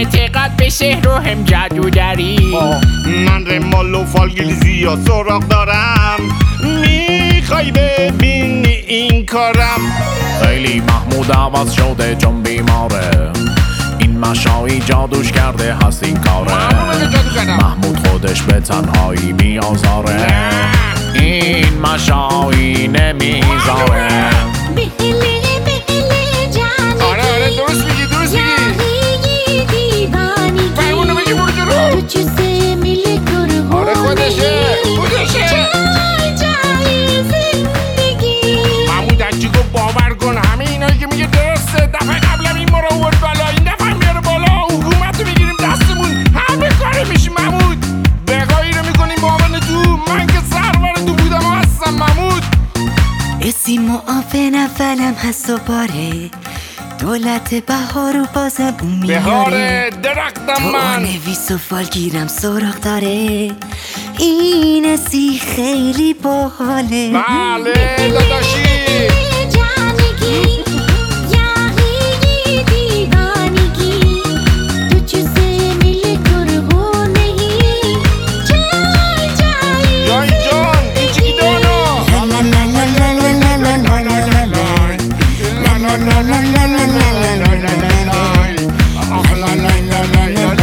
اعتقاد به سحر و هم جادوگری من رمال و فالگیلزی یا سراغ دارم. می‌خوای ببینی این کارم؟ خیلی محمود عوض شده چون بیماره. این مشایی جادوش کرده هست این کاره. محمود خودش به تنهایی میازاره این مشایی نمی‌ذاره. اسی معافن اولم هست و باره. دولت بهار و بازم اون میاره. درختم تو من. نویس و فالگیرم سراغ داره. این اسی خیلی باحاله. بله داداشی. la la la la la la